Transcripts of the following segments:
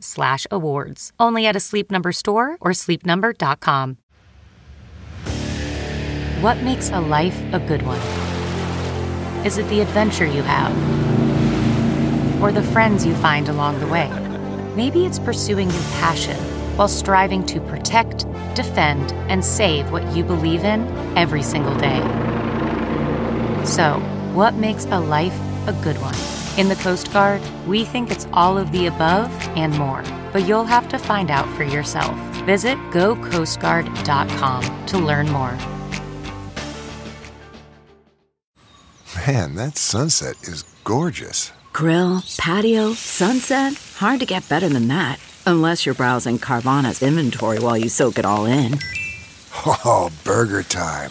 slash awards. Only at a Sleep Number store or sleepnumber.com. What makes a life a good one? Is it the adventure you have? Or the friends you find along the way? Maybe it's pursuing your passion while striving to protect, defend, and save what you believe in every single day. So, what makes a life a good one? In the Coast Guard, we think it's all of the above and more, but you'll have to find out for yourself. Visit gocoastguard.com to learn more. Man, that sunset is gorgeous. Grill, patio, sunset. Hard to get better than that. Unless you're browsing Carvana's inventory while you soak it all in. Oh, burger time.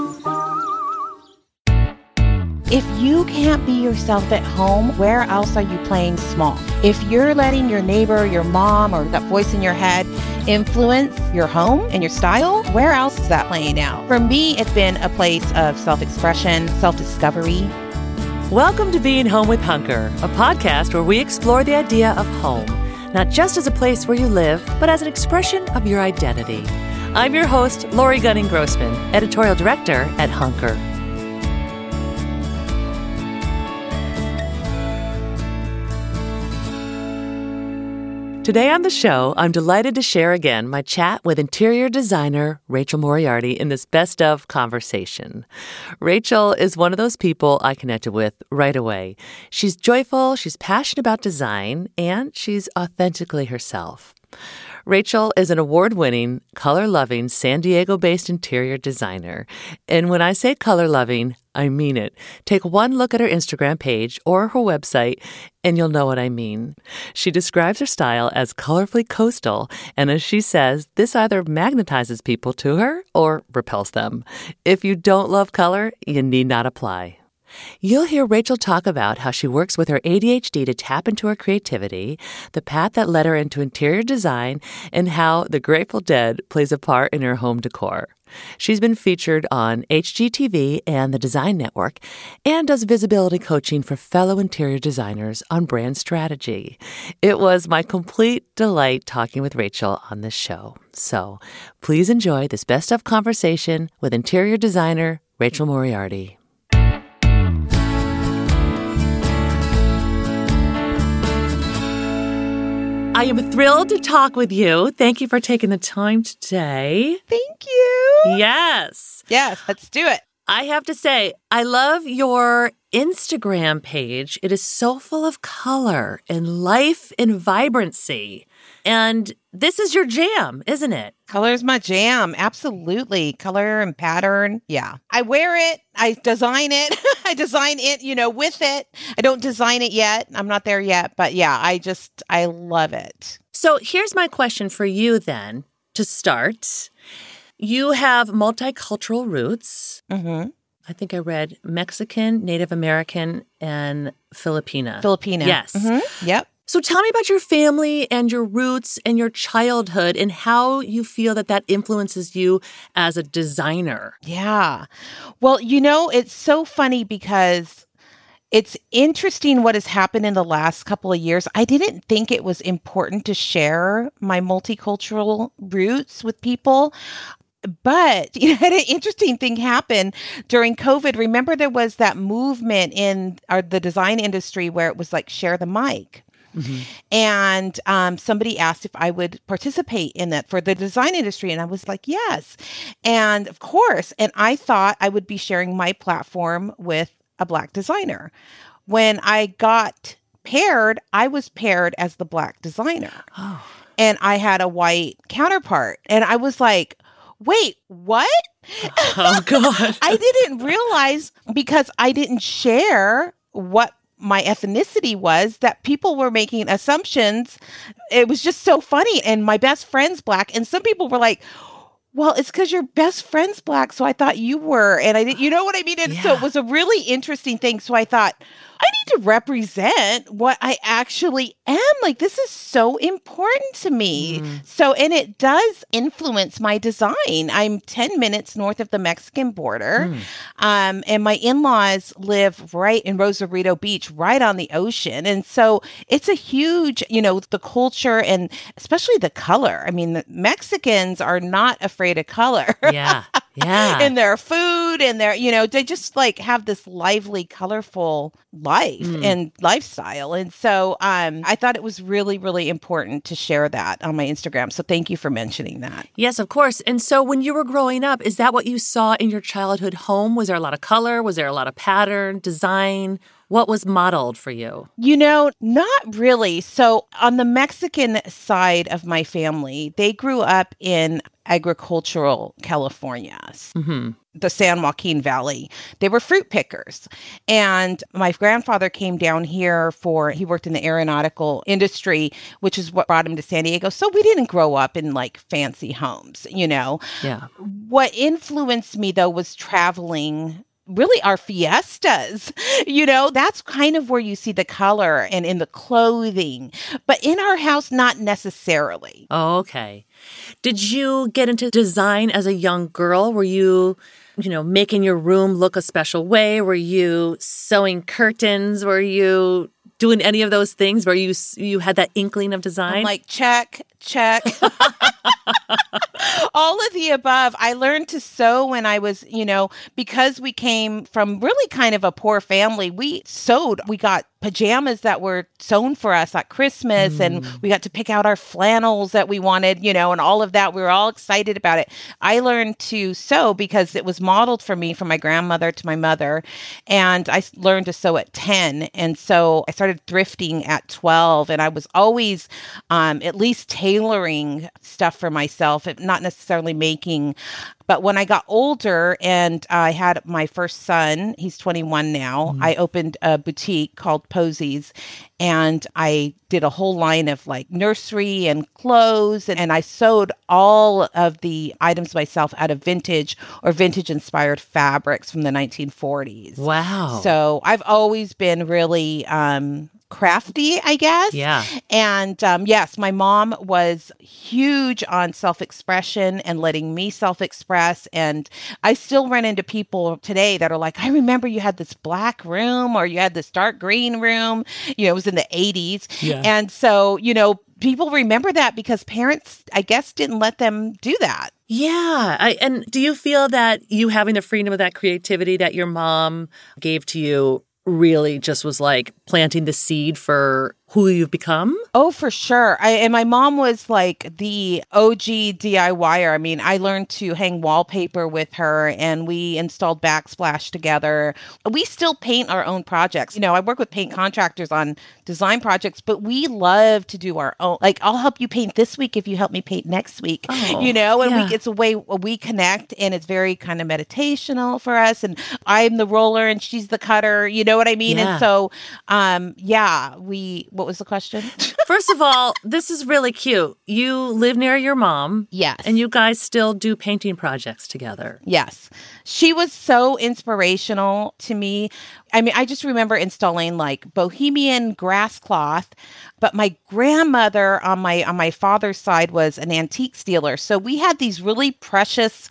If you can't be yourself at home, where else are you playing small? If you're letting your neighbor, your mom, or that voice in your head influence your home and your style, where else is that playing out? For me, it's been a place of self expression, self discovery. Welcome to Being Home with Hunker, a podcast where we explore the idea of home, not just as a place where you live, but as an expression of your identity. I'm your host, Lori Gunning Grossman, editorial director at Hunker. Today on the show, I'm delighted to share again my chat with interior designer Rachel Moriarty in this best of conversation. Rachel is one of those people I connected with right away. She's joyful, she's passionate about design, and she's authentically herself. Rachel is an award winning, color loving, San Diego based interior designer. And when I say color loving, I mean it. Take one look at her Instagram page or her website, and you'll know what I mean. She describes her style as colorfully coastal, and as she says, this either magnetizes people to her or repels them. If you don't love color, you need not apply. You'll hear Rachel talk about how she works with her ADHD to tap into her creativity, the path that led her into interior design, and how the Grateful Dead plays a part in her home decor. She's been featured on HGTV and the Design Network and does visibility coaching for fellow interior designers on brand strategy. It was my complete delight talking with Rachel on this show. So please enjoy this best of conversation with interior designer Rachel Moriarty. I am thrilled to talk with you. Thank you for taking the time today. Thank you. Yes. Yes, let's do it. I have to say, I love your Instagram page. It is so full of color and life and vibrancy. And this is your jam, isn't it? Color's my jam. Absolutely. Color and pattern. Yeah. I wear it. I design it. I design it, you know, with it. I don't design it yet. I'm not there yet. But yeah, I just, I love it. So here's my question for you then to start. You have multicultural roots. Mm-hmm. I think I read Mexican, Native American, and Filipina. Filipina. Yes. Mm-hmm. Yep. So tell me about your family and your roots and your childhood and how you feel that that influences you as a designer. Yeah. Well, you know, it's so funny because it's interesting what has happened in the last couple of years. I didn't think it was important to share my multicultural roots with people. But you know, had an interesting thing happen during COVID. Remember, there was that movement in our, the design industry where it was like share the mic. Mm-hmm. And um, somebody asked if I would participate in that for the design industry. And I was like, yes. And of course. And I thought I would be sharing my platform with a Black designer. When I got paired, I was paired as the Black designer. Oh. And I had a white counterpart. And I was like, wait, what? Oh, God. I didn't realize because I didn't share what my ethnicity was that people were making assumptions. It was just so funny. And my best friend's black. And some people were like, well, it's because your best friend's black. So I thought you were. And I didn't, you know what I mean? And yeah. so it was a really interesting thing. So I thought, I need to represent what I actually am. Like, this is so important to me. Mm. So, and it does influence my design. I'm 10 minutes north of the Mexican border. Mm. Um, and my in laws live right in Rosarito Beach, right on the ocean. And so it's a huge, you know, the culture and especially the color. I mean, the Mexicans are not afraid of color. Yeah. Yeah. in their food and their, you know, they just like have this lively, colorful life mm. and lifestyle. And so um, I thought it was really, really important to share that on my Instagram. So thank you for mentioning that. Yes, of course. And so when you were growing up, is that what you saw in your childhood home? Was there a lot of color? Was there a lot of pattern, design? What was modeled for you? You know, not really. So, on the Mexican side of my family, they grew up in agricultural California, mm-hmm. the San Joaquin Valley. They were fruit pickers. And my grandfather came down here for, he worked in the aeronautical industry, which is what brought him to San Diego. So we didn't grow up in like fancy homes, you know? Yeah. What influenced me though was traveling really our fiestas. You know, that's kind of where you see the color and in the clothing, but in our house, not necessarily. Oh, okay. Did you get into design as a young girl? Were you, you know, making your room look a special way? Were you sewing curtains? Were you doing any of those things where you you had that inkling of design? I'm like check, check. All of the above. I learned to sew when I was, you know, because we came from really kind of a poor family. We sewed. We got pajamas that were sewn for us at Christmas mm. and we got to pick out our flannels that we wanted, you know, and all of that. We were all excited about it. I learned to sew because it was modeled for me from my grandmother to my mother. And I learned to sew at 10. And so I started thrifting at 12 and I was always um, at least tailoring stuff for myself, not necessarily making but when I got older and I had my first son, he's 21 now, mm-hmm. I opened a boutique called Posies and I did a whole line of like nursery and clothes and, and I sewed all of the items myself out of vintage or vintage inspired fabrics from the 1940s. Wow. So I've always been really um crafty, I guess. Yeah. And um, yes, my mom was huge on self expression and letting me self express. And I still run into people today that are like, I remember you had this black room or you had this dark green room. You know, it was in the 80s. Yeah. And so, you know, people remember that because parents, I guess, didn't let them do that. Yeah. I, and do you feel that you having the freedom of that creativity that your mom gave to you really just was like planting the seed for who you've become? Oh, for sure. I, and my mom was like the OG DIYer. I mean, I learned to hang wallpaper with her and we installed backsplash together. We still paint our own projects. You know, I work with paint contractors on design projects, but we love to do our own. Like, I'll help you paint this week if you help me paint next week. Oh, you know, and yeah. we, it's a way we connect and it's very kind of meditational for us. And I'm the roller and she's the cutter. You know what I mean? Yeah. And so, um, yeah, we, what was the question? First of all, this is really cute. You live near your mom. Yes. And you guys still do painting projects together. Yes. She was so inspirational to me. I mean, I just remember installing like bohemian grass cloth but my grandmother on my on my father's side was an antique dealer. So we had these really precious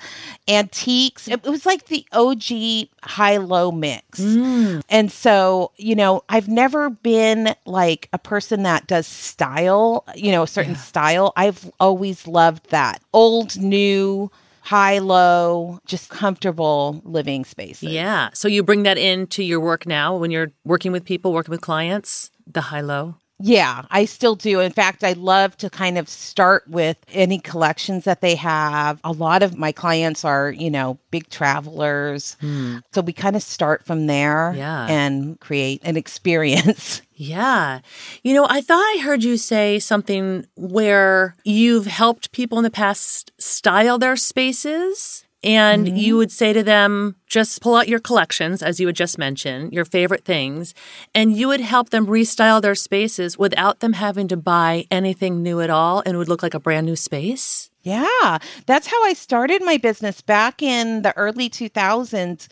antiques. It, it was like the OG high low mix. Mm. And so, you know, I've never been like a person that does style, you know, a certain style. I've always loved that. Old, new, high low, just comfortable living spaces. Yeah. So you bring that into your work now when you're working with people, working with clients, the high low. Yeah, I still do. In fact, I love to kind of start with any collections that they have. A lot of my clients are, you know, big travelers. Hmm. So we kind of start from there Yeah. and create an experience. Yeah. You know, I thought I heard you say something where you've helped people in the past style their spaces. And you would say to them, just pull out your collections, as you had just mentioned, your favorite things, and you would help them restyle their spaces without them having to buy anything new at all and it would look like a brand new space. Yeah, that's how I started my business back in the early 2000s.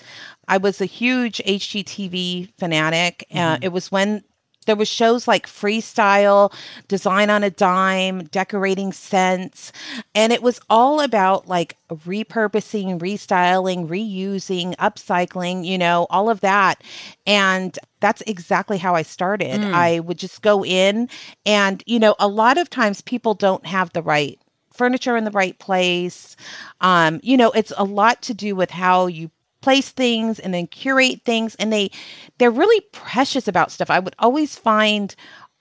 I was a huge HGTV fanatic. Uh, it was when there was shows like Freestyle, Design on a Dime, Decorating Cents, and it was all about like repurposing, restyling, reusing, upcycling, you know, all of that. And that's exactly how I started. I would just go in and, you know, a lot of times people don't have the right furniture in the right place. Um, you know, it's a lot to do with how you place things and then curate things and they they're really precious about stuff. I would always find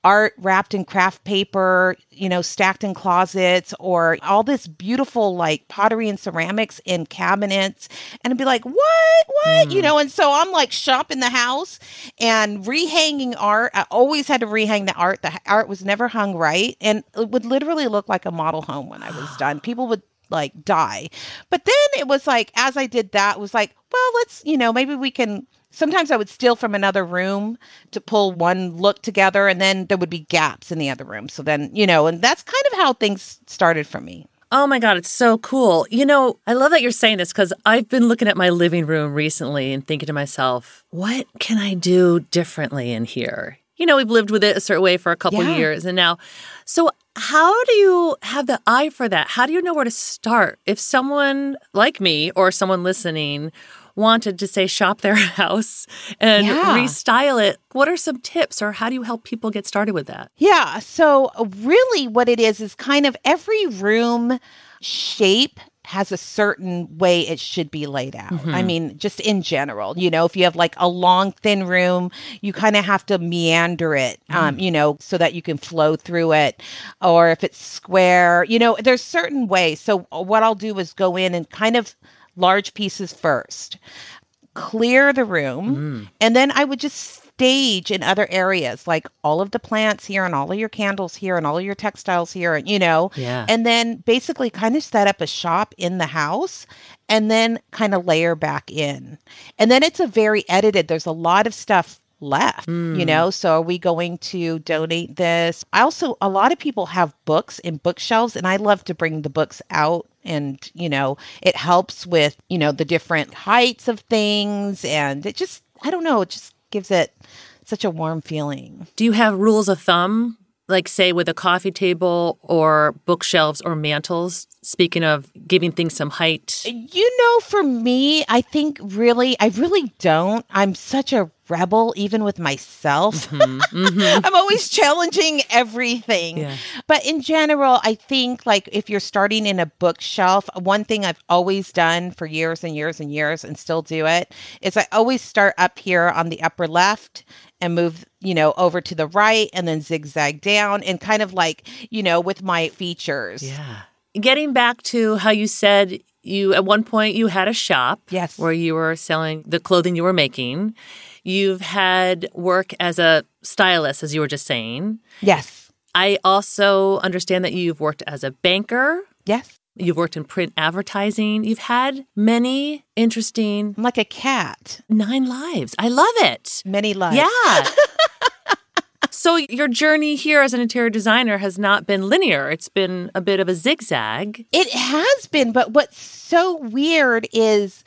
art wrapped in craft paper, you know, stacked in closets or all this beautiful like pottery and ceramics in cabinets. And I'd be like, what? What? You mm. know, and so I'm like shopping the house and rehanging art. I always had to rehang the art. The art was never hung right. And it would literally look like a model home when I was done. People would like die. But then it was like, as I did that, it was like, well, let's, you know, maybe we can. Sometimes I would steal from another room to pull one look together, and then there would be gaps in the other room. So then, you know, and that's kind of how things started for me. Oh my God, it's so cool. You know, I love that you're saying this because I've been looking at my living room recently and thinking to myself, what can I do differently in here? You know, we've lived with it a certain way for a couple Yeah. years and now. So, how do you have the eye for that? How do you know where to start? If someone like me or someone listening wanted to say shop their house and Yeah. restyle it, what are some tips or how do you help people get started with that? Yeah. So, really, what it is is kind of every room shape has a certain way it should be laid out. I mean, just in general, you know, if you have like a long, thin room, you kind of have to meander it, um, you know, so that you can flow through it. Or if it's square, you know, there's certain ways. So, uh, what I'll do is go in and kind of large pieces first clear the room and then i would just stage in other areas like all of the plants here and all of your candles here and all of your textiles here and you know Yeah. and then basically kind of set up a shop in the house and then kind of layer back in. And then it's a very edited there's a lot of stuff left you mm. know so are we going to donate this? I also a lot of people have books in bookshelves and i love to bring the books out and you know it helps with you know the different heights of things and it just i don't know it just gives it such a warm feeling Do you have rules of thumb, like say with a coffee table or bookshelves or mantles? Speaking of giving things some height. you know for me i think really i really don't i'm such a rebel even with myself mm-hmm, mm-hmm. i'm always challenging everything Yeah. but in general i think like if you're starting in a bookshelf one thing i've always done for years and years and years and still do it is i always start up here on the upper left and move you know over to the right and then zigzag down and kind of like you know with my features Yeah. Getting back to how you said you at one point you had a shop Yes. where you were selling the clothing you were making. You've had work as a stylist as you were just saying. yes I also understand that you've worked as a banker. yes You've worked in print advertising. You've had many interesting i'm like a cat nine lives. I love it. many lives Yeah. so your journey here as an interior designer has not been linear. It's been a bit of a zigzag. It has been, but what's so weird is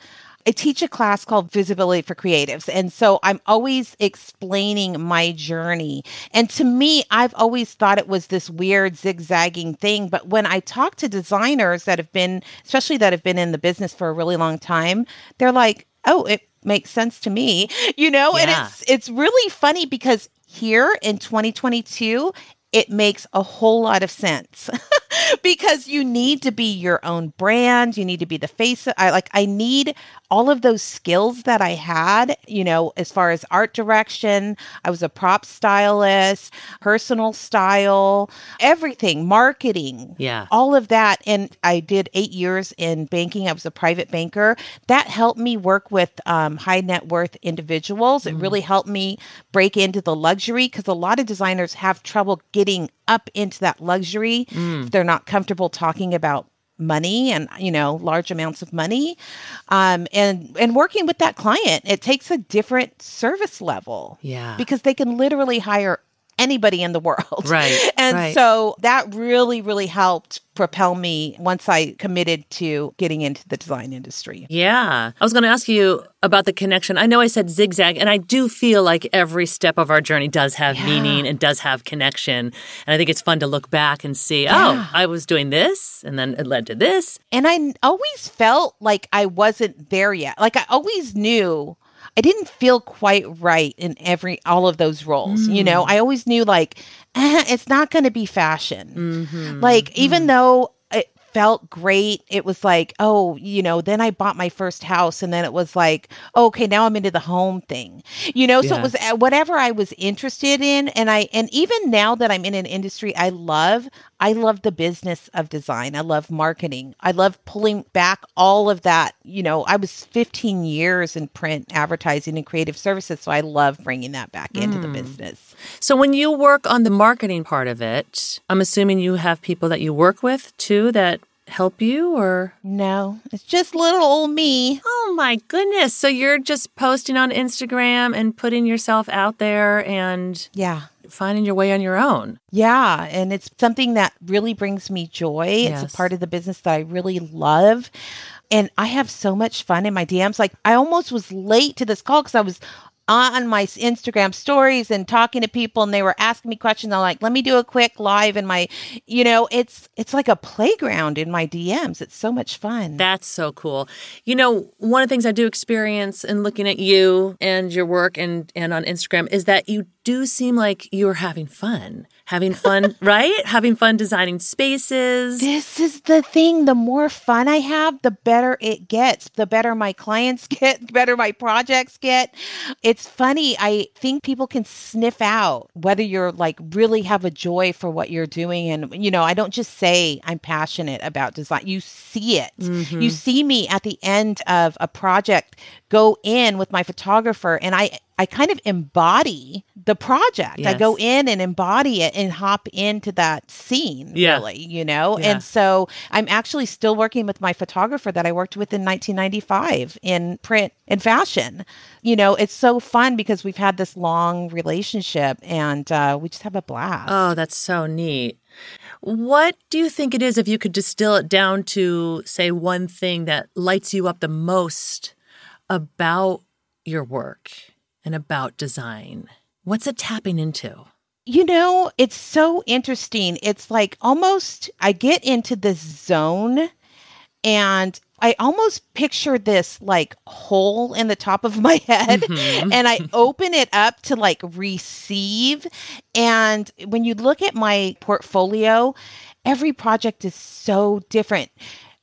I teach a class called Visibility for Creatives. And so I'm always explaining my journey. And to me, I've always thought it was this weird zigzagging thing. But when I talk to designers that have been, especially that have been in the business for a really long time, they're like, oh, it makes sense to me, you know? And it's it's really funny because here in 2022, it makes a whole lot of sense because you need to be your own brand. You need to be the face. Of, I like, I need all of those skills that I had, you know, as far as art direction. I was a prop stylist, personal style, everything, marketing Yeah. all of that. And I did eight years in banking. I was a private banker. That helped me work with um, high net worth individuals. It really helped me break into the luxury because a lot of designers have trouble getting up into that luxury. if They're not comfortable talking about money and you know large amounts of money um and and working with that client it takes a different service level Yeah. because they can literally hire anybody in the world Right, and right. so that really really helped propel me once i committed to getting into the design industry Yeah. I was going to ask you about the connection. I know I said zigzag, and I do feel like every step of our journey does have meaning and does have connection. And I think it's fun to look back and see, oh, I was doing this, and then it led to this. and I always felt like i wasn't there yet like i always knew i didn't feel quite right in every all of those roles you know? I always knew like eh, it's not going to be fashion. Like even though it felt great it was like oh you know then i bought my first house and then it was like okay now i'm into the home thing. You know so it was uh, whatever i was interested in and i and even now that i'm in an industry i love i love the business of design. I love marketing. I love pulling back all of that. You know i was 15 years in print advertising and creative services so i love bringing that back into the hmm. business. So when you work on the marketing part of it, I'm assuming you have people that you work with too that help you, or? No it's just little old me. Oh my goodness. So you're just posting on Instagram and putting yourself out there and yeah finding your way on your own. Yeah, and it's something that really brings me joy. Yes. It's a part of the business that I really love. And I have so much fun in my DMs. Like I almost was late to this call because I was on my Instagram stories and talking to people and they were asking me questions. I'm like, let me do a quick live in my, you know, it's it's like a playground in my DMs. It's so much fun. That's so cool. You know, one of the things I do experience in looking at you and your work and and on Instagram is that you do seem like you're having fun. Having fun, right? Having fun designing spaces. This is the thing. The more fun I have, the better it gets. The better my clients get, the better my projects get. It's funny. I think people can sniff out whether you're like really have a joy for what you're doing. And, you know, I don't just say I'm passionate about design. You see it. You mm-hmm. see me at the end of a project go in with my photographer and I, I kind of embody the project. I go in and embody it and hop into that scene, Yeah. really, you know? Yeah. And so I'm actually still working with my photographer that I worked with in 1995 in print and fashion. You know, it's so fun because we've had this long relationship and uh, we just have a blast. Oh, that's so neat. What do you think it is if you could distill it down to, say, one thing that lights you up the most about your work and about design? What's it tapping into? You know, it's so interesting. It's like almost I get into this zone and I almost picture this like hole in the top of my head mm-hmm. and I open it up to like receive. And when you look at my portfolio, every project is so different.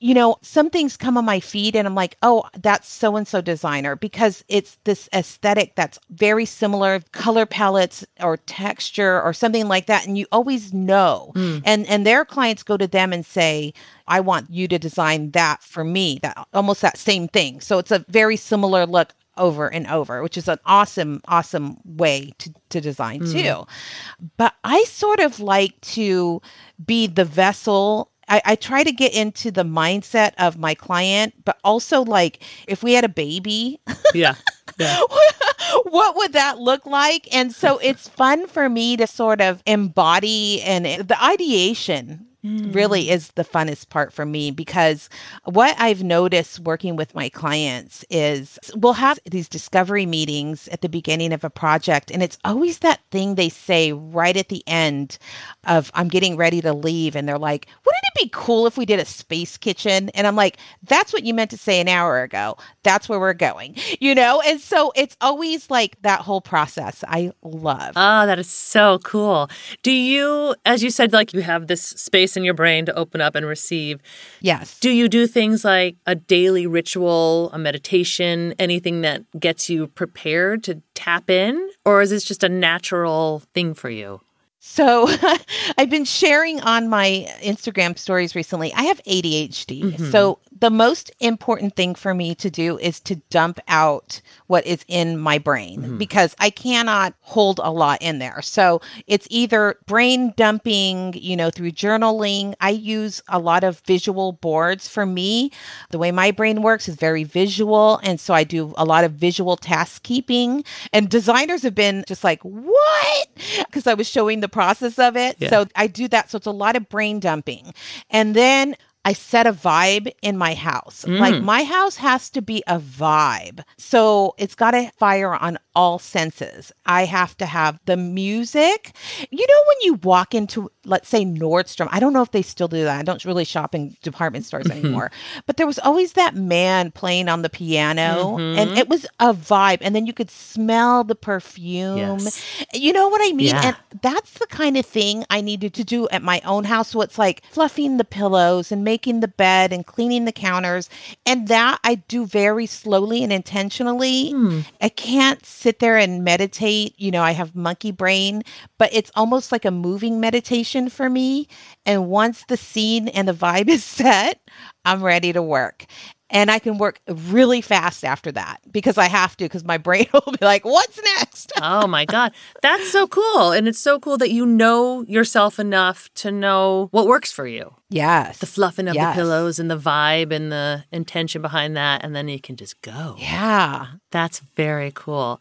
You know, some things come on my feed and I'm like, oh, that's so and so designer because it's this aesthetic that's very similar, color palettes or texture or something like that. And you always know. Mm. And and their clients go to them and say, I want you to design that for me, that almost that same thing. So it's a very similar look over and over, which is an awesome, awesome way to, to design mm. too. But I sort of like to be the vessel. I, I try to get into the mindset of my client, but also like if we had a baby, Yeah. Yeah. what would that look like? And so it's fun for me to sort of embody and eh, the ideation really is the funnest part for me because what I've noticed working with my clients is we'll have these discovery meetings at the beginning of a project, and it's always that thing they say right at the end of I'm getting ready to leave, and they're like, Wouldn't it be cool if we did a space kitchen? And I'm like, That's what you meant to say an hour ago. That's where we're going, you know? And so it's always like that whole process I love. Oh, that is so cool. Do you, as you said, like you have this space in your brain to open up and receive? Yes. Do you do things like a daily ritual, a meditation, anything that gets you prepared to tap in? Or is this just a natural thing for you? So I've been sharing on my Instagram stories recently. I have ADHD. Mm-hmm. So the most important thing for me to do is to dump out what is in my brain mm-hmm. because I cannot hold a lot in there. So it's either brain dumping, you know, through journaling. I use a lot of visual boards for me. The way my brain works is very visual. And so I do a lot of visual task keeping. And designers have been just like, what? Because I was showing the process of it. Yeah. So I do that. So it's a lot of brain dumping. And then I set a vibe in my house. Mm. Like my house has to be a vibe. So it's got to fire on all senses. I have to have the music. You know, when you walk into, let's say, Nordstrom, I don't know if they still do that. I don't really shop in department stores mm-hmm. anymore, but there was always that man playing on the piano mm-hmm. and it was a vibe. And then you could smell the perfume. Yes. You know what I mean? Yeah. And that's the kind of thing I needed to do at my own house. So it's like fluffing the pillows and making the bed and cleaning the counters. And that I do very slowly and intentionally. Hmm. I can't sit there and meditate. You know, I have monkey brain, but it's almost like a moving meditation for me. And once the scene and the vibe is set, I'm ready to work and I can work really fast after that because I have to because my brain will be like, "What's next?" oh my god, that's so cool, and it's so cool that you know yourself enough to know what works for you. Yes, the fluffing of yes. the pillows and the vibe and the intention behind that, and then you can just go. Yeah, that's very cool.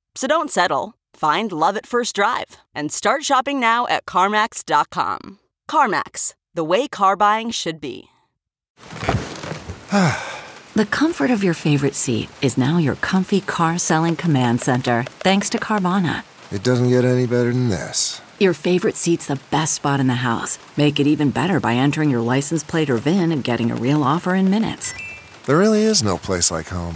So don't settle. Find love at first drive and start shopping now at CarMax.com. CarMax, the way car buying should be. the comfort of your favorite seat is now your comfy car selling command center, thanks to Carvana. It doesn't get any better than this. Your favorite seat's the best spot in the house. Make it even better by entering your license plate or VIN and getting a real offer in minutes. There really is no place like home.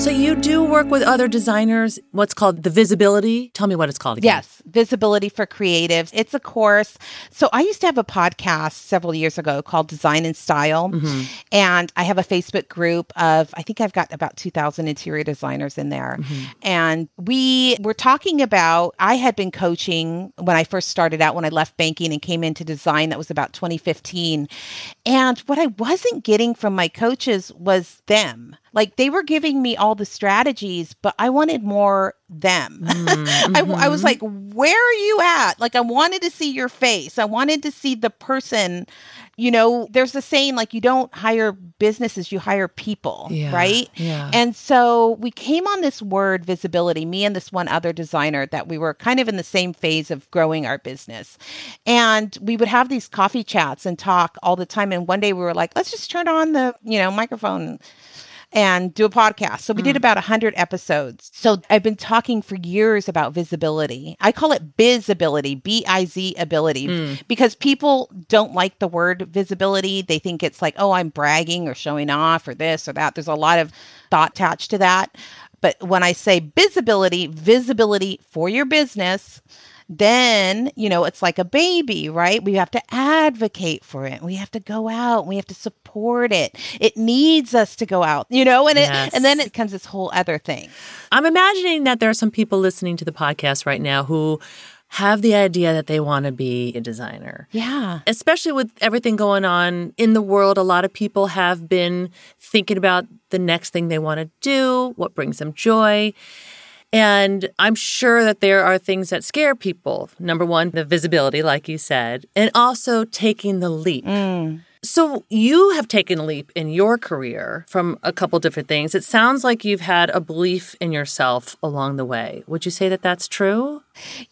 So you do work with other designers, what's called the visibility. Tell me what it's called again. Yes, visibility for creatives. It's a course. So I used to have a podcast several years ago called Design and Style. Mm-hmm. And I have a Facebook group of, I think I've got about 2,000 interior designers in there. Mm-hmm. And we were talking about, I had been coaching when I first started out, when I left banking and came into design. That was about 2015. And what I wasn't getting from my coaches was them Like they were giving me all the strategies, but I wanted more them. Mm-hmm. I, I was like, where are you at? Like, I wanted to see your face. I wanted to see the person. You know, there's a saying like, you don't hire businesses, you hire people, Yeah, right? yeah. And so we came on this word visibility, me and this one other designer that we were kind of in the same phase of growing our business. And we would have these coffee chats and talk all the time. And one day we were like, let's just turn on the, you know, microphone and do a podcast. So we did mm. about 100 episodes. So I've been talking for years about visibility. I call it bizability, B I Z ability, mm. because people don't like the word visibility. They think it's like, oh, I'm bragging or showing off or this or that. There's a lot of thought attached to that. But when I say visibility, visibility for your business, then you know it's like a baby right we have to advocate for it we have to go out we have to support it it needs us to go out you know and Yes. it and then it comes this whole other thing I'm imagining that there are some people listening to the podcast right now who have the idea that they want to be a designer. yeah Especially with everything going on in the world, a lot of people have been thinking about the next thing they want to do, what brings them joy. And I'm sure that there are things that scare people. Number one, the visibility, like you said, and also taking the leap. Mm. So you have taken a leap in your career from a couple different things. It sounds like you've had a belief in yourself along the way. Would you say that that's true?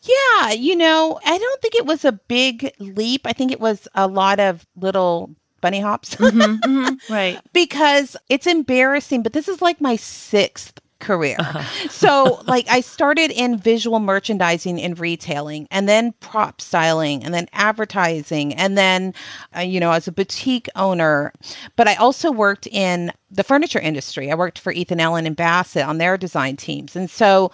yeah you know i don't think it was a big leap i think it was a lot of little bunny hops mm-hmm, mm-hmm, Right. because it's embarrassing, but this is like my sixth career. So, like, I started in visual merchandising and retailing, and then prop styling, and then advertising, and then, uh, you know, as a boutique owner. But I also worked in the furniture industry. I worked for Ethan Allen and Bassett on their design teams. And so,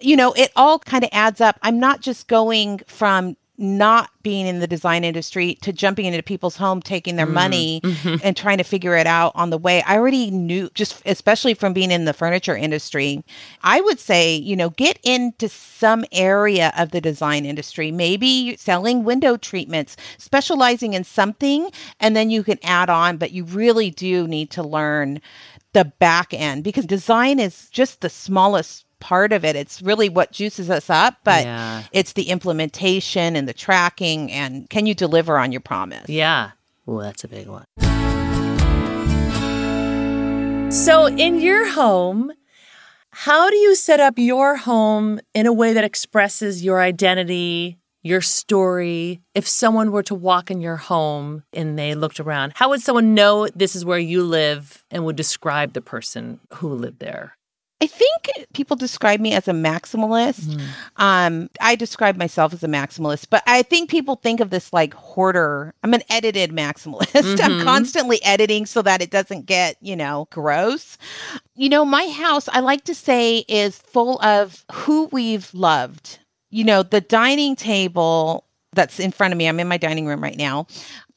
you know, it all kind of adds up. I'm not just going from not being in the design industry to jumping into people's home, taking their mm. money mm-hmm. and trying to figure it out on the way. I already knew, just especially from being in the furniture industry, I would say, you know, get into some area of the design industry, maybe selling window treatments, specializing in something, and then you can add on, but you really do need to learn the back end because design is just the smallest part of it. It's really what juices us up, but Yeah. it's the implementation and the tracking and can you deliver on your promise? Yeah. Well, that's a big one. So, in your home, how do you set up your home in a way that expresses your identity, your story? If someone were to walk in your home and they looked around, how would someone know this is where you live and would describe the person who lived there? I think people describe me as a maximalist. Um, I describe myself as a maximalist, but I think people think of this like hoarder. I'm an edited maximalist. I'm constantly editing so that it doesn't get, you know, gross. You know, my house, I like to say, is full of who we've loved. You know, the dining table that's in front of me, I'm in my dining room right now,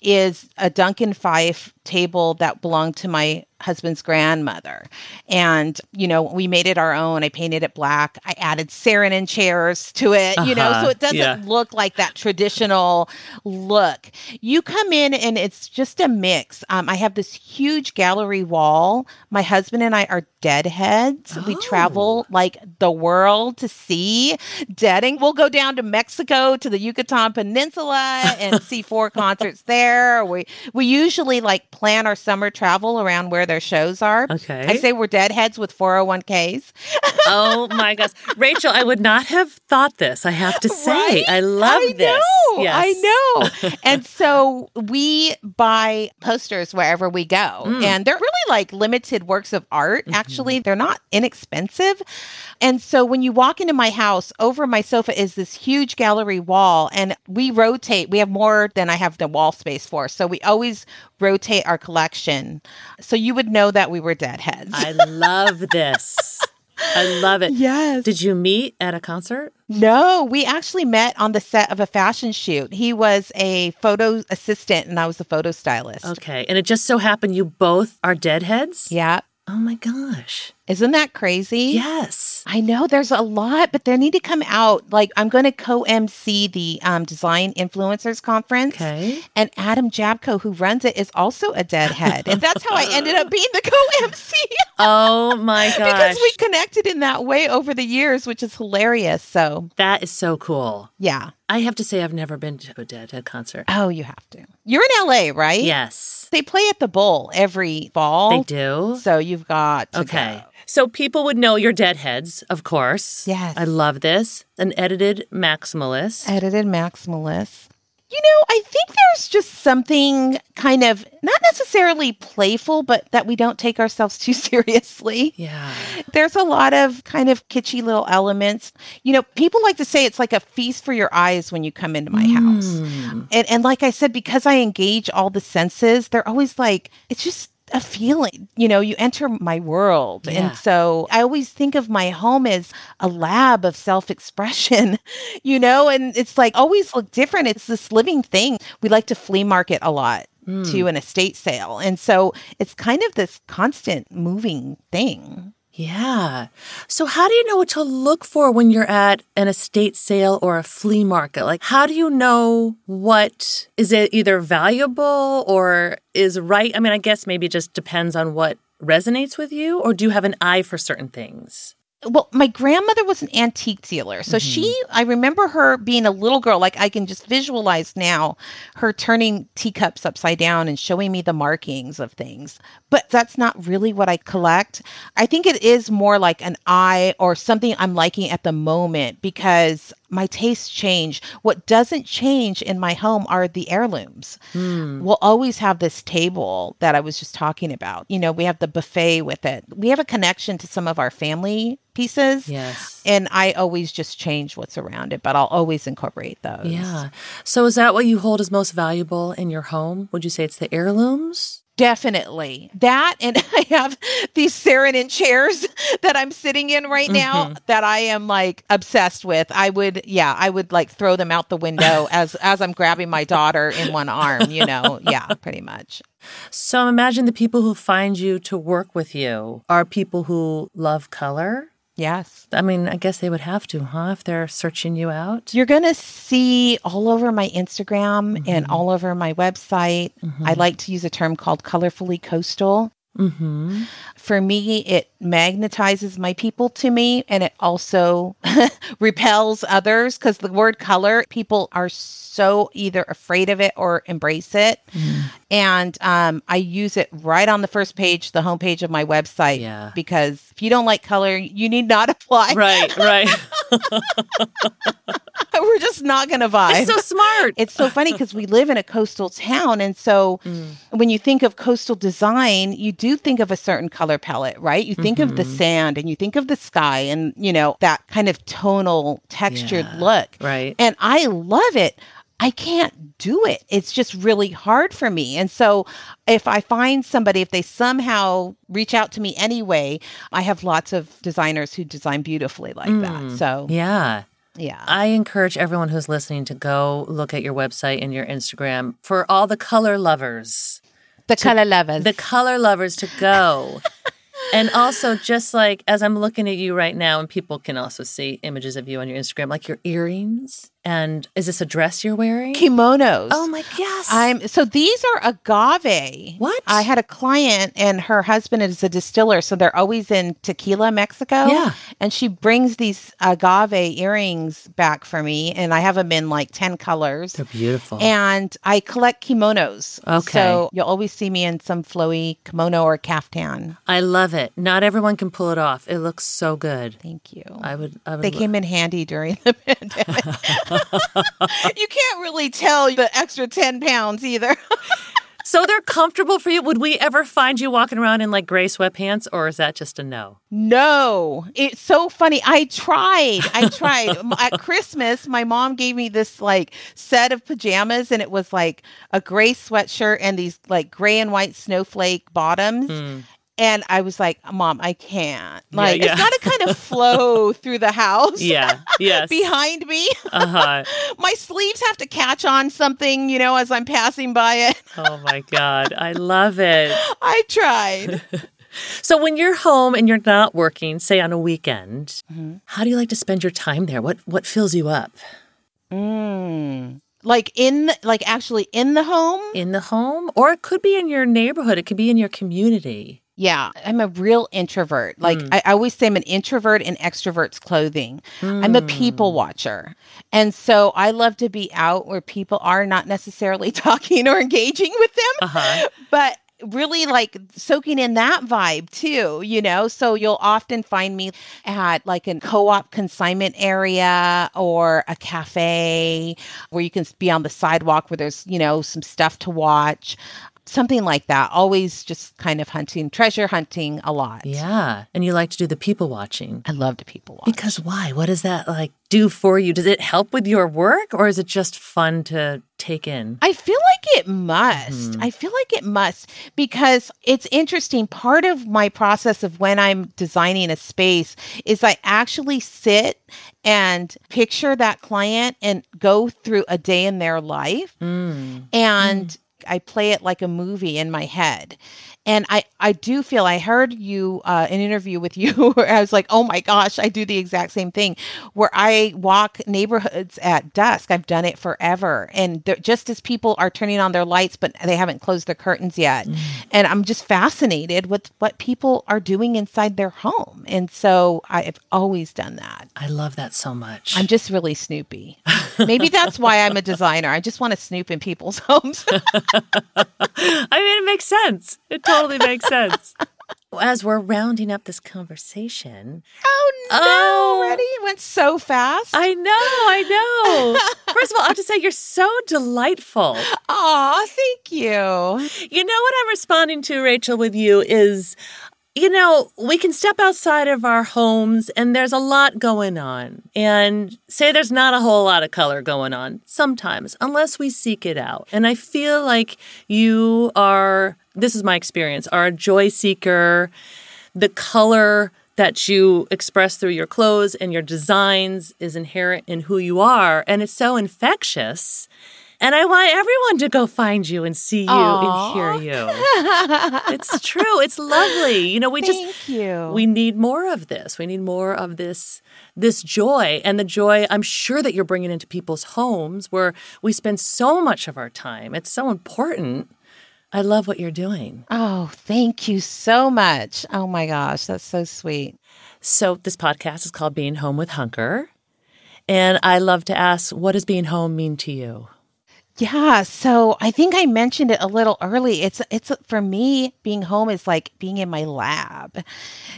is a Duncan Phyfe table that belonged to my husband's grandmother. And, you know, we made it our own. I painted it black. I added Saarinen chairs to it, you know, so Uh-huh. it doesn't Yeah. look like that traditional look. You come in and it's just a mix. Um, I have this huge gallery wall. My husband and I are deadheads. We travel like the world to see deading. We'll go down to Mexico to the Yucatan Peninsula and see four concerts there. We we usually like plan our summer travel around where their shows are. Okay. I say we're deadheads with 401ks. Oh my gosh. Rachel, I would not have thought this, I have to say. Right? I love I this. Know, Yes. I know. and so we buy posters wherever we go. Mm. And they're really like limited works of art. Mm-hmm. Actually, they're not inexpensive. And so when you walk into my house, over my sofa is this huge gallery wall. And we rotate. We have more than I have the wall space for. So we always rotate our collection. So you would know that we were deadheads. I love this. I love it. Yes. Did you meet at a concert? No, we actually met on the set of a fashion shoot. He was a photo assistant and I was a photo stylist. Okay. And it just so happened you both are deadheads? Yeah. Oh my gosh. Isn't that crazy? Yes. I know there's a lot, but they need to come out. Like I'm going to co-MC the um, Design Influencers Conference, Okay. and Adam Jabko, who runs it, is also a deadhead, and that's how I ended up being the co-MC Oh my gosh. because we connected in that way over the years, which is hilarious. So that is so cool. yeah. I have to say, I've never been to a Deadhead concert. Oh, you have to. You're in LA, right? Yes, They play at the Bowl every fall. they do. So you've got to Okay. go. So people would know your Deadheads, of course. Yes. I love this. An edited maximalist. Edited maximalist. You know, I think there's just something kind of not necessarily playful, but that we don't take ourselves too seriously. yeah. There's a lot of kind of kitschy little elements. You know, people like to say it's like a feast for your eyes when you come into my house. Mm. And and like I said, because I engage all the senses, they're always like, it's just a feeling. You know, you enter my world. Yeah. And so I always think of my home as a lab of self-expression, you know, and it's like always look different. It's this living thing. We like to flea market a lot. To hmm. an estate sale. And so it's kind of this constant moving thing. Yeah. So, how do you know what to look for when you're at an estate sale or a flea market? Like, how do you know what is it either valuable or is right? I mean, I guess maybe it just depends on what resonates with you, or do you have an eye for certain things? Well, my grandmother was an antique dealer. So she, mm-hmm. I remember her being a little girl. Like I can just visualize now her turning teacups upside down and showing me the markings of things. But that's not really what I collect. I think it is more like an eye or something I'm liking at the moment because my tastes change. What doesn't change in my home are the heirlooms. Hmm. We'll always have this table that I was just talking about. You know, we have the buffet with it. We have a connection to some of our family pieces. Yes. And I always just change what's around it, but I'll always incorporate those. Yeah. So, is that what you hold as most valuable in your home? Would you say it's the heirlooms? Definitely. That and I have these Saarinen chairs that I'm sitting in right now mm-hmm. that I am like obsessed with. I would yeah, I would like throw them out the window as as I'm grabbing my daughter in one arm, you know. Yeah, pretty much. So, imagine the people who find you to work with you are people who love color. Yes. I mean, I guess they would have to, huh? If they're searching you out. You're going to see all over my Instagram and all over my website. I like to use a term called colorfully coastal. Mm-hmm. For me, it magnetizes my people to me and it also repels others because the word color, people are so either afraid of it or embrace it. And um, I use it right on the first page, the homepage of my website. Yeah. Because if you don't like color, you need not apply. Right, right. We're just not going to vibe. it's so smart. It's so funny because we live in a coastal town. And so when you think of coastal design, you do think of a certain color palette, right? You think of the mm-hmm. sand and you think of the sky and, you know, that kind of tonal textured Yeah, look. right. And I love it. I can't do it. It's just really hard for me. And so if I find somebody, if they somehow reach out to me anyway, I have lots of designers who design beautifully like that. Mm. So yeah. yeah. I encourage everyone who's listening to go look at your website and your Instagram for all the color lovers. the color lovers. the color lovers to go. and also, just like as I'm looking at you right now, and people can also see images of you on your Instagram, like your earrings. And is this a dress you're wearing? kimonos. Oh my gosh. I'm so these are agave. What? I had a client and her husband is a distiller, so they're always in Tequila, Mexico. Yeah. And she brings these agave earrings back for me, and I have them in like 10 colors. They're beautiful. And I collect kimonos. Okay. So you'll always see me in some flowy kimono or caftan. I love it. Not everyone can pull it off. It looks so good. Thank you. I would. I would. they lo- came in handy during the pandemic. you can't really tell the extra 10 pounds either. So they're comfortable for you. Would we ever find you walking around in like gray sweatpants, or is that just a no? No, it's so funny. I tried. I tried. At Christmas, my mom gave me this like set of pajamas, and it was like a gray sweatshirt and these like gray and white snowflake bottoms. Hmm. And I was like, Mom, I can't. Like, yeah. it's got to kind of flow through the house. Yeah. Yes. Behind me, Uh huh. my sleeves have to catch on something, you know, as I'm passing by it. Oh my God. I love it. I tried. So when you're home and you're not working, say on a weekend, how do you like to spend your time there? What what fills you up? Mm. Like in, like actually in the home. In the home, or it could be in your neighborhood. It could be in your community. Yeah, I'm a real introvert. Like I, I always say, I'm an introvert in extrovert's clothing. I'm a people watcher. And so I love to be out where people are not necessarily talking or engaging with them, Uh-huh. but really like soaking in that vibe too, you know? So you'll often find me at like a co op consignment area or a cafe where you can be on the sidewalk where there's, you know, some stuff to watch. Something like that. Always just kind of hunting, treasure hunting a lot. Yeah, and you like to do the people watching. I love to people watch. Because why? What does that like do for you? Does it help with your work or is it just fun to take in? I feel like it must. Hmm. I feel like it must because it's interesting. Part of my process of when I'm designing a space is I actually sit and picture that client and go through a day in their life hmm. and hmm. I play it like a movie in my head. And I, I do feel I heard you uh, an interview with you where I was like, oh my gosh, I do the exact same thing where I walk neighborhoods at dusk. I've done it forever. And just as people are turning on their lights, but they haven't closed their curtains yet. And I'm just fascinated with what people are doing inside their home. And so I've always done that. I love that so much. I'm just really snoopy. Maybe that's why I'm a designer. I just want to snoop in people's homes. I mean, it makes sense. It totally makes sense. As we're rounding up this conversation, oh no, Oh. already it went so fast. I know, I know. First of all, I have to say you're so delightful. Aw, thank you. You know what I'm responding to, Rachel, with you is, you know, we can step outside of our homes and there's a lot going on. And say there's not a whole lot of color going on sometimes, unless we seek it out. And I feel like you are, this is my experience, are a joy seeker. The color that you express through your clothes and your designs is inherent in who you are. And it's so infectious. And I want everyone to go find you and see you and hear you. it's true. It's lovely. You know, we just Thank you. we need more of this. We need more of this this joy and the joy I'm sure that you're bringing into people's homes where we spend so much of our time. It's so important. I love what you're doing. Oh, thank you so much. Oh my gosh, that's so sweet. So this podcast is called Being Home with Hunker. And I love to ask, what does being home mean to you? Yeah, so I think I mentioned it a little early. It's it's for me being home is like being in my lab.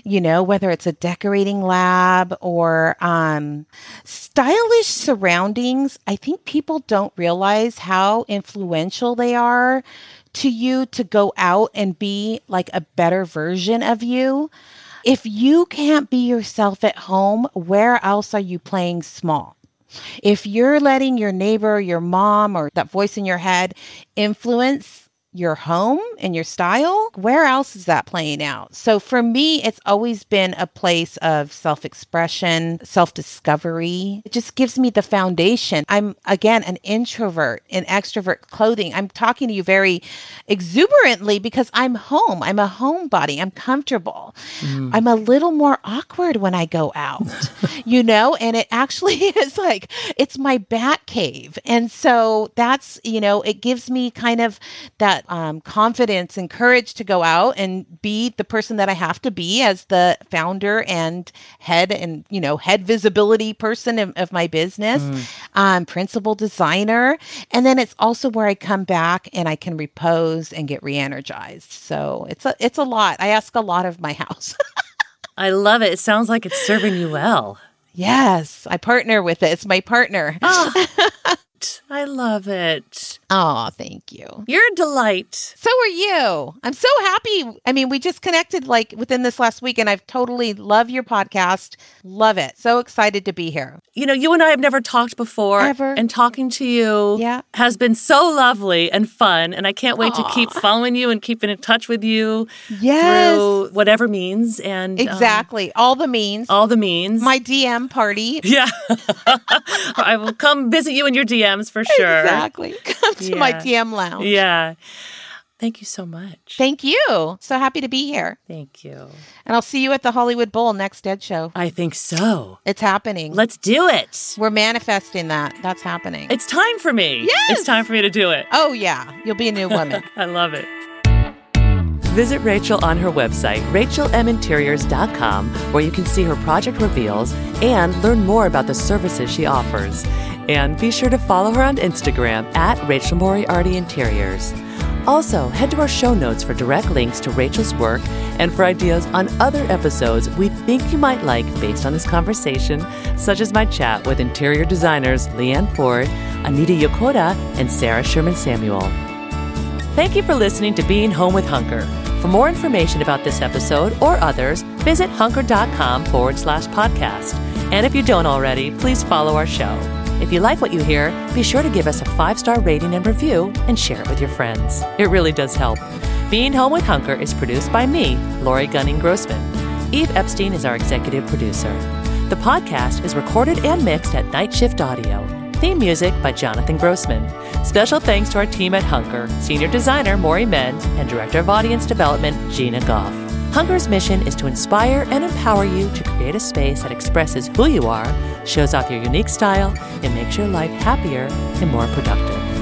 You know, whether it's a decorating lab or um stylish surroundings, I think people don't realize how influential they are to you to go out and be like a better version of you. If you can't be yourself at home, where else are you playing small? If you're letting your neighbor, your mom, or that voice in your head influence your home and your style, where else is that playing out? So for me, it's always been a place of self expression, self discovery. It just gives me the foundation. I'm, again, an introvert in extrovert clothing. I'm talking to you very exuberantly because I'm home. I'm a homebody. I'm comfortable. Mm. I'm a little more awkward when I go out, you know, and it actually is like it's my bat cave. And so that's, you know, it gives me kind of that um, confidence and courage to go out and be the person that I have to be as the founder and head and, you know, head visibility person of, of my business, um, principal designer. And then it's also where I come back and I can repose and get re-energized. So it's a, it's a lot. I ask a lot of my house. I love it. It sounds like it's serving you well. yes, I partner with it. It's my partner. I love it. Oh, thank you. You're a delight. So are you. I'm so happy. I mean, we just connected like within this last week, and I've totally love your podcast. Love it. So excited to be here. You know, you and I have never talked before. Ever. And talking to you Yeah. has been so lovely and fun. And I can't wait to keep following you and keeping in touch with you Yes. through whatever means and um, Exactly. All the means. all the means. my DM party. yeah. I will come visit you in your DMs for sure. Exactly. Come to my Yeah. DM lounge. Yeah. Thank you so much. Thank you. So happy to be here. Thank you. And I'll see you at the Hollywood Bowl next Dead Show. I think so. It's happening. Let's do it. We're manifesting that. That's happening. It's time for me. Yes! It's time for me to do it. oh, yeah. You'll be a new woman. I love it. Visit Rachel on her website, rachelminteriors.com, where you can see her project reveals and learn more about the services she offers. And be sure to follow her on Instagram at Rachel Moriarty Interiors. Also, head to our show notes for direct links to Rachel's work and for ideas on other episodes we think you might like based on this conversation, such as my chat with interior designers Leanne Ford, Anita Yokota, and Sarah Sherman Samuel. Thank you for listening to Being Home with Hunker. For more information about this episode or others, visit hunker.com forward slash podcast. And if you don't already, please follow our show. If you like what you hear, be sure to give us a five star rating and review and share it with your friends. It really does help. Being Home with Hunker is produced by me, Lori Gunning Grossman. Eve Epstein is our executive producer. The podcast is recorded and mixed at Night Shift Audio. Theme music by Jonathan Grossman. Special thanks to our team at Hunker, senior designer Maury Menz, and director of audience development Gina Goff. Hunker's mission is to inspire and empower you to create a space that expresses who you are, shows off your unique style, and makes your life happier and more productive.